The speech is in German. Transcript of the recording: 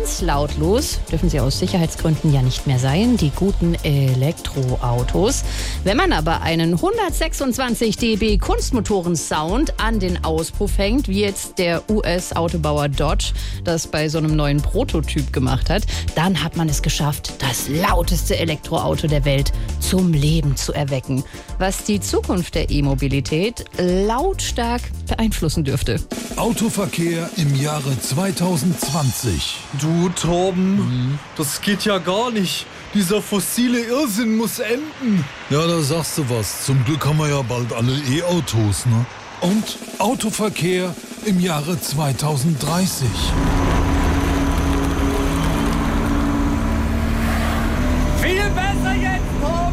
ganz lautlos dürfen sie aus Sicherheitsgründen ja nicht mehr sein, die guten Elektroautos. Wenn man aber einen 126 dB Kunstmotoren-Sound an den Auspuff hängt, wie jetzt der US-Autobauer Dodge das bei so einem neuen Prototyp gemacht hat, dann hat man es geschafft, das lauteste Elektroauto der Welt zum Leben zu erwecken, was die Zukunft der E-Mobilität lautstark beeinflussen dürfte. Autoverkehr im Jahre 2020. Du, Torben, mhm. das geht ja gar nicht. Dieser fossile Irrsinn muss enden. Ja, da sagst du was. Zum Glück haben wir ja bald alle E-Autos, ne? Und Autoverkehr im Jahre 2030. Viel besser jetzt, Torben!